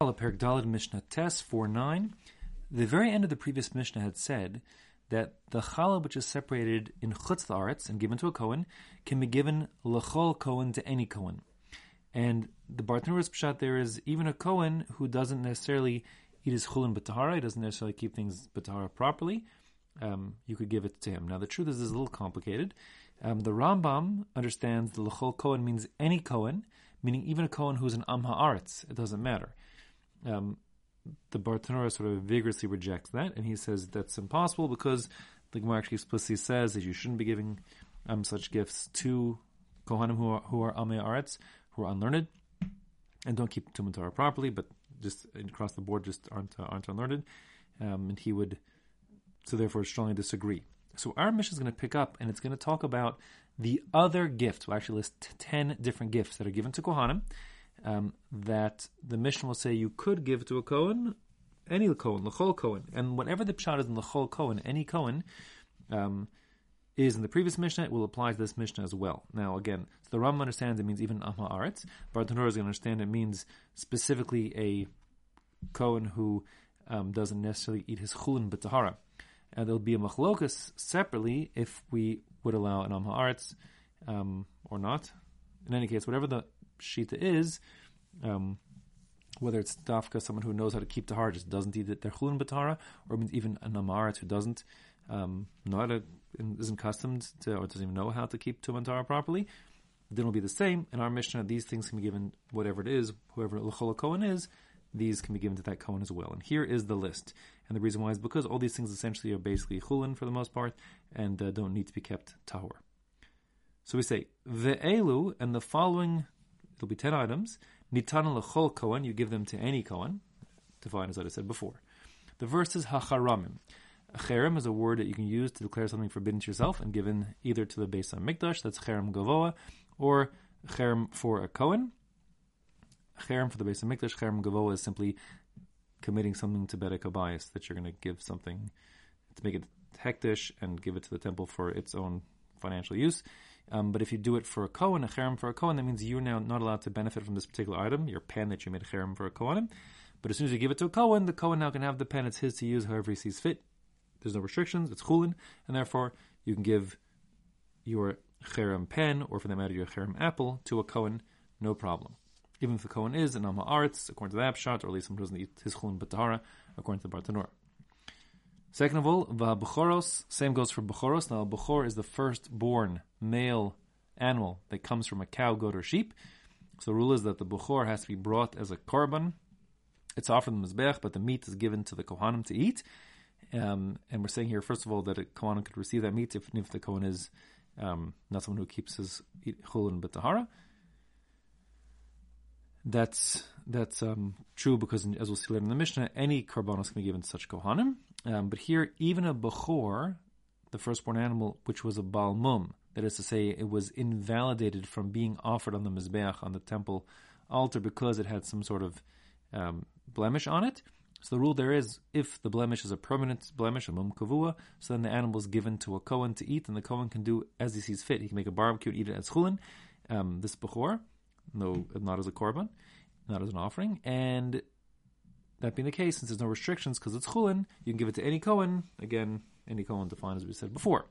Mishnah Tes 4.9. The very end of the previous Mishnah had said that the challah which is separated in chutz la'aretz and given to a Kohen can be given lechol Kohen to any Kohen. And the Bartanuras pshat there is even a Kohen who doesn't necessarily eat his chulin b'tahara, he doesn't necessarily keep things b'tahara properly, um, you could give it to him. Now the truth is, this is a little complicated. Um, the Rambam understands the lechol Kohen means any Kohen, meaning even a Kohen who's an am ha'aretz. It doesn't matter. Um, the Bartanura sort of vigorously rejects that, and he says that's impossible because the Gemara actually explicitly says that you shouldn't be giving um, such gifts to Kohanim who are, who are Aretz, who are unlearned, and don't keep Tumen Torah properly, but just across the board just aren't, uh, aren't unlearned. Um, and he would, so therefore, strongly disagree. So our Mishnah is going to pick up, and it's going to talk about the other gifts. We'll actually list 10 different gifts that are given to Kohanim um, that the Mishnah will say you could give to a Kohen, any Kohen, Lechol Kohen. And whatever the Pshat is in Lechol Kohen, any Kohen, um, is in the previous Mishnah, it will apply to this Mishnah as well. Now, again, so the Rambam understands it means even am ha'aretz. Bartanur is going to understand it means specifically a Kohen who um, doesn't necessarily eat his chulin b'tahara. And there'll be a machlokas separately if we would allow an am ha'aretz um, or not. In any case, whatever the shita is, um, whether it's dafka, someone who knows how to keep the heart, just doesn't eat it, their chulin b'tahara, or even an am ha'aretz who doesn't um, know how to, isn't accustomed to, or doesn't even know how to keep tumantara properly, then it'll be the same. In our Mishnah, these things can be given, whatever it is, whoever L'chol Kohen is, these can be given to that Kohen as well. And here is the list. And the reason why is because all these things essentially are basically chulin for the most part, and uh, don't need to be kept tahor. So we say, ve'elu, and the following There'll be 10 items. Nitan lechol kohen, you give them to any kohen. Defined as I said before. The verse is hacharamim. Cherem is a word that you can use to declare something forbidden to yourself and given either to the base Beis HaMikdash, that's cherem gavoa, or cherem for a kohen. Cherem for the base Beis HaMikdash, cherem gavoa is simply committing something to Bedek HaBayis, that you're going to give something to make it hekdesh and give it to the temple for its own financial use. Um, but if you do it for a Kohen, a cherem for a Kohen, that means you're now not allowed to benefit from this particular item, your pen that you made a cherem for a Kohen. But as soon as you give it to a Kohen, the Kohen now can have the pen. It's his to use however he sees fit. There's no restrictions. It's chulin, and therefore you can give your cherem pen, or for that matter, your cherem apple, to a Kohen, no problem. Even if the Kohen is an am ha'aretz, according to the Abshat, or at least someone who doesn't eat his chulin b'tahara, according to the Bartanur. Second of all, V'Buchoros, same goes for Buchoros. Now, Buchor is the firstborn male animal that comes from a cow, goat, or sheep. So the rule is that the Buchor has to be brought as a korban. It's offered the Mizbeach, but the meat is given to the Kohanim to eat. Um, and we're saying here, first of all, that a Kohanim could receive that meat if, if the Kohen is um, not someone who keeps his chulin b'tahara. That's that's um, true because, as we'll see later in the Mishnah, any korbanos can be given to such kohanim. Um, but here, even a bechor, the firstborn animal, which was a baal mum, that is to say, it was invalidated from being offered on the mizbeach on the temple altar because it had some sort of um, blemish on it. So the rule there is, if the blemish is a permanent blemish, a mum kavua, so then the animal is given to a kohen to eat, and the kohen can do as he sees fit. He can make a barbecue and eat it as chulin, um, this bechor, no, not as a korban, not as an offering, and that being the case, since there's no restrictions because it's chulin, you can give it to any Kohen. Again, any Kohen defined as we said before.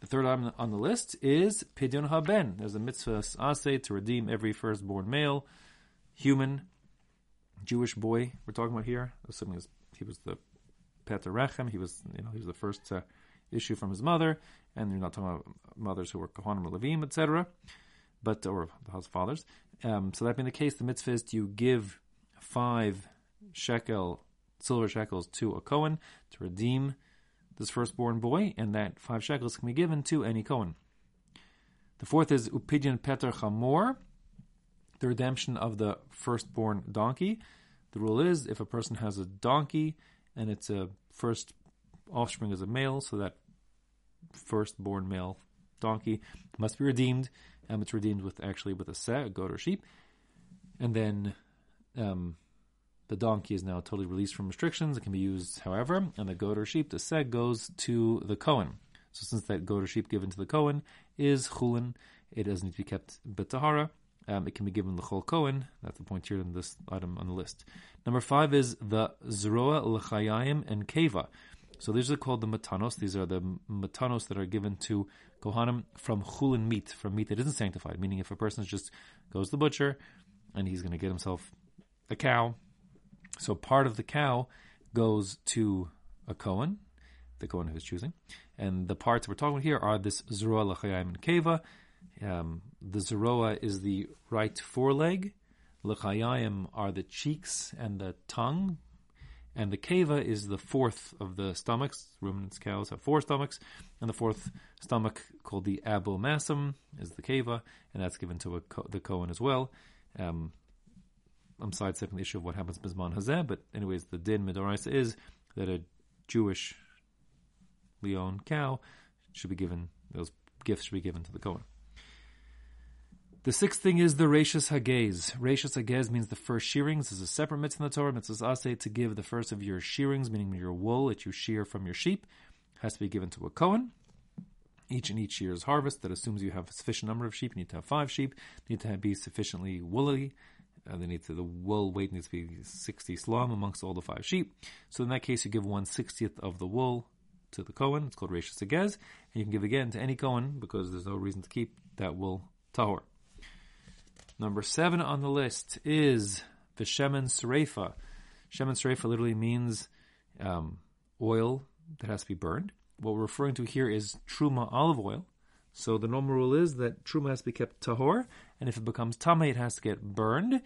The third item on the list is Pidyon Haben. There's a mitzvah asay to redeem every firstborn male, human, Jewish boy. We're talking about here, assuming he was the Peter Rechem. He was, you know, he was the first to issue from his mother, and you're not talking about mothers who were Kohanim or Levim, etc. But or the house fathers. Um, so that being the case, the mitzvah is to give five shekel, silver shekels to a Kohen to redeem this firstborn boy, and that five shekels can be given to any Kohen. The fourth is Upidyon Peter Chamor, the redemption of the firstborn donkey. The rule is if a person has a donkey and it's a first offspring is a male, so that firstborn male donkey must be redeemed, and it's redeemed with actually with a seh, a goat or sheep, and then um, the donkey is now totally released from restrictions. It can be used however, and the goat or sheep, the seg, goes to the Kohen. So since that goat or sheep given to the Kohen is chulin, it doesn't need to be kept betahara, Um, it can be given the Chol Kohen. That's the point here in this item on the list. Number five is the Zroa L'chayayim and Keva. So these are called the matanos. These are the matanos that are given to kohanim from chulin meat, from meat that isn't sanctified. Meaning, if a person just goes to the butcher and he's going to get himself a cow, so part of the cow goes to a kohen, the kohen of his choosing, and the parts we're talking about here are this zeroa l'chayim and keva. Um, the zeroa is the right foreleg. L'chayim are the cheeks and the tongue, and the keva is the fourth of the stomachs. Ruminants, cows have four stomachs, and the fourth stomach, called the abomasum, is the keva, and that's given to co- the Kohen as well. Um, I'm sidestepping the issue of what happens bizman hazeh, but anyways, the din midoraisa is that a Jewish leon cow should be given; those gifts should be given to the Kohen. The sixth thing is the Rashis Hagez. Rashis Hagez means the first shearings. This is a separate mitzvah in the Torah. Mitzvah asay to give the first of your shearings, meaning your wool that you shear from your sheep, has to be given to a Kohen. Each and each year's harvest that assumes you have a sufficient number of sheep. You need to have five sheep. You need to be sufficiently woolly. Uh, they need to, the wool weight needs to be 60 slum amongst all the five sheep. So in that case, you give one sixtieth of the wool to the Kohen. It's called Rashis Hagez. And you can give again to any Kohen because there's no reason to keep that wool tahor. Number seven on the list is the Shemen Sreifa. Shemen Sreifa literally means um, oil that has to be burned. What we're referring to here is Truma olive oil. So the normal rule is that Truma has to be kept tahor, and if it becomes tame, it has to get burned.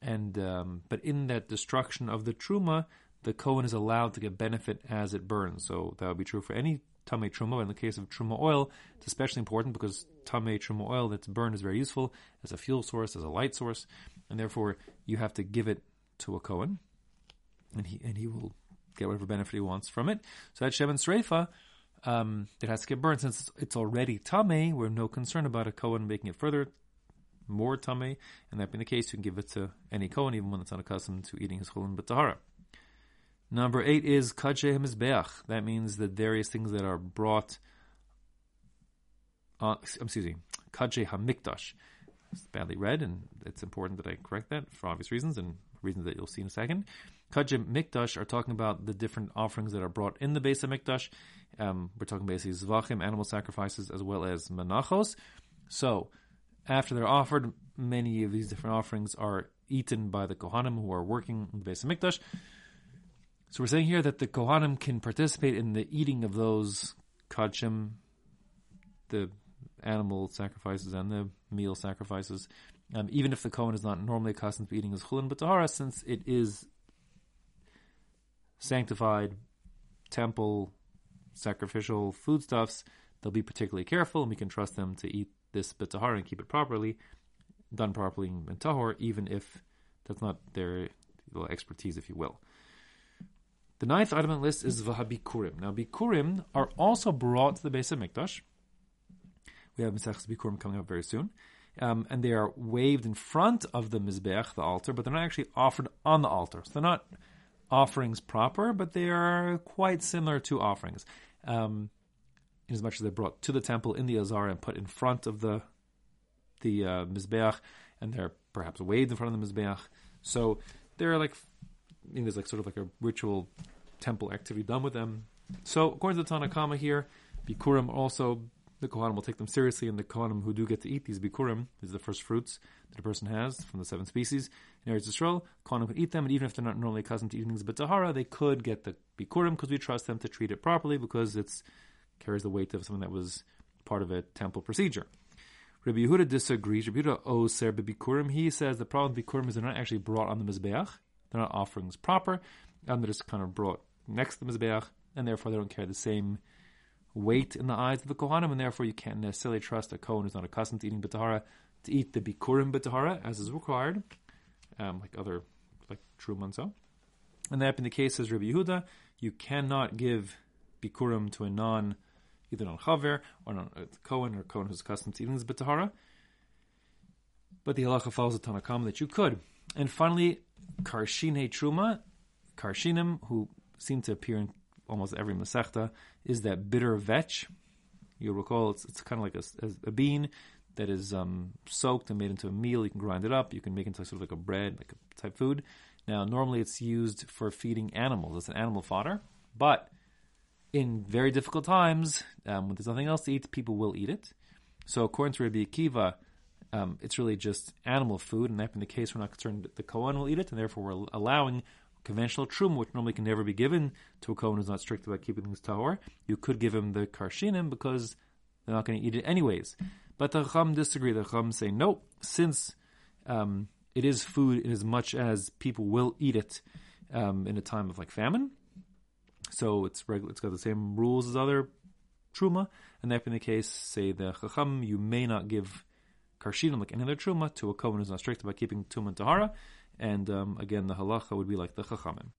And um, but in that destruction of the Truma, the Kohen is allowed to get benefit as it burns. So that would be true for any Tame Truma. In the case of Truma oil, it's especially important because Tame Truma oil that's burned is very useful as a fuel source, as a light source, and therefore you have to give it to a Kohen, and he and he will get whatever benefit he wants from it. So that Shemen Sreifa, um, it has to get burned since it's already Tame. We're no concern about a Kohen making it further more Tame, and that being the case, you can give it to any Kohen, even when it's not accustomed to eating his Chulin B'Tahara. Number eight is Kadshe Mizbeach. That means the various things that are brought. Uh, excuse me, Kadshe Hamikdash. It's badly read, and it's important that I correct that for obvious reasons and reasons that you'll see in a second. Kadshe Mikdash are talking about the different offerings that are brought in the Beis HaMikdash. Um, we're talking basically Zvachim, animal sacrifices, as well as Menachos. So, after they're offered, many of these different offerings are eaten by the Kohanim who are working in the Beis HaMikdash. So we're saying here that the Kohanim can participate in the eating of those kachim, the animal sacrifices and the meal sacrifices, um, even if the Kohen is not normally accustomed to eating his chulin b'tahara, since it is sanctified temple sacrificial foodstuffs, they'll be particularly careful, and we can trust them to eat this b'tahara and keep it properly, done properly in tahor, even if that's not their expertise, if you will. The ninth item on the list is Vahabikurim. Now, Bikurim are also brought to the Beis HaMikdash. We have Maseches Bikurim coming up very soon. Um, and they are waved in front of the Mizbeach, the altar, but they're not actually offered on the altar. So they're not offerings proper, but they are quite similar to offerings. Um, in as much as they're brought to the temple in the Azar and put in front of the the uh, Mizbeach, and they're perhaps waved in front of the Mizbeach. So they're like you know, there's like sort of like a ritual temple activity done with them. So according to the Tanna Kamma here, Bikurim also the Kohanim will take them seriously, and the Kohanim who do get to eat these Bikurim, these are the first fruits that a person has from the seven species in Eretz Yisrael, Kohanim can eat them, and even if they're not normally accustomed to eating the Tahara, they could get the Bikurim because we trust them to treat it properly because it carries the weight of something that was part of a temple procedure. Rabbi Yehuda disagrees. Rabbi Yehuda oser Bikurim. He says the problem with Bikurim is they're not actually brought on the Mizbeach. They're not offerings proper, and they're just kind of brought next to the Mizbeach, and therefore they don't carry the same weight in the eyes of the Kohanim, and therefore you can't necessarily trust a Kohen who's not accustomed to eating B'tahara to eat the Bikurim B'tahara as is required, um, like other, like Truma and so. And that being the case, says Rabbi Yehuda, you cannot give Bikurim to a non, either on Chaver or on Cohen or Cohen who's accustomed to eating this B'tahara. But the halacha follows the Tanna Kamma that you could. And finally, Karshinei Truma, Karshinim, who seem to appear in almost every Masechta, is that bitter vetch. You recall it's, it's kind of like a, a, bean that is um, soaked and made into a meal. You can grind it up. You can make it into sort of like a bread, like a type food. Now, normally it's used for feeding animals. It's an animal fodder, but in very difficult times, um, when there's nothing else to eat, people will eat it. So, according to Rabbi Akiva, um, it's really just animal food, and that being the case, we're not concerned that the Kohen will eat it, and therefore we're allowing conventional truma, which normally can never be given to a Kohen who's not strict about keeping things tahor. You could give him the karshinim because they're not going to eat it anyways. But the Chum disagree. The Chum say, no, since um, it is food in as much as people will eat it um, in a time of like famine, so it's regular, it's got the same rules as other truma, and that being the case, say the Chacham, you may not give karshinim like any other truma to a kohen who's not strict about keeping tum and tahara, and um, again the halacha would be like the Chachamim.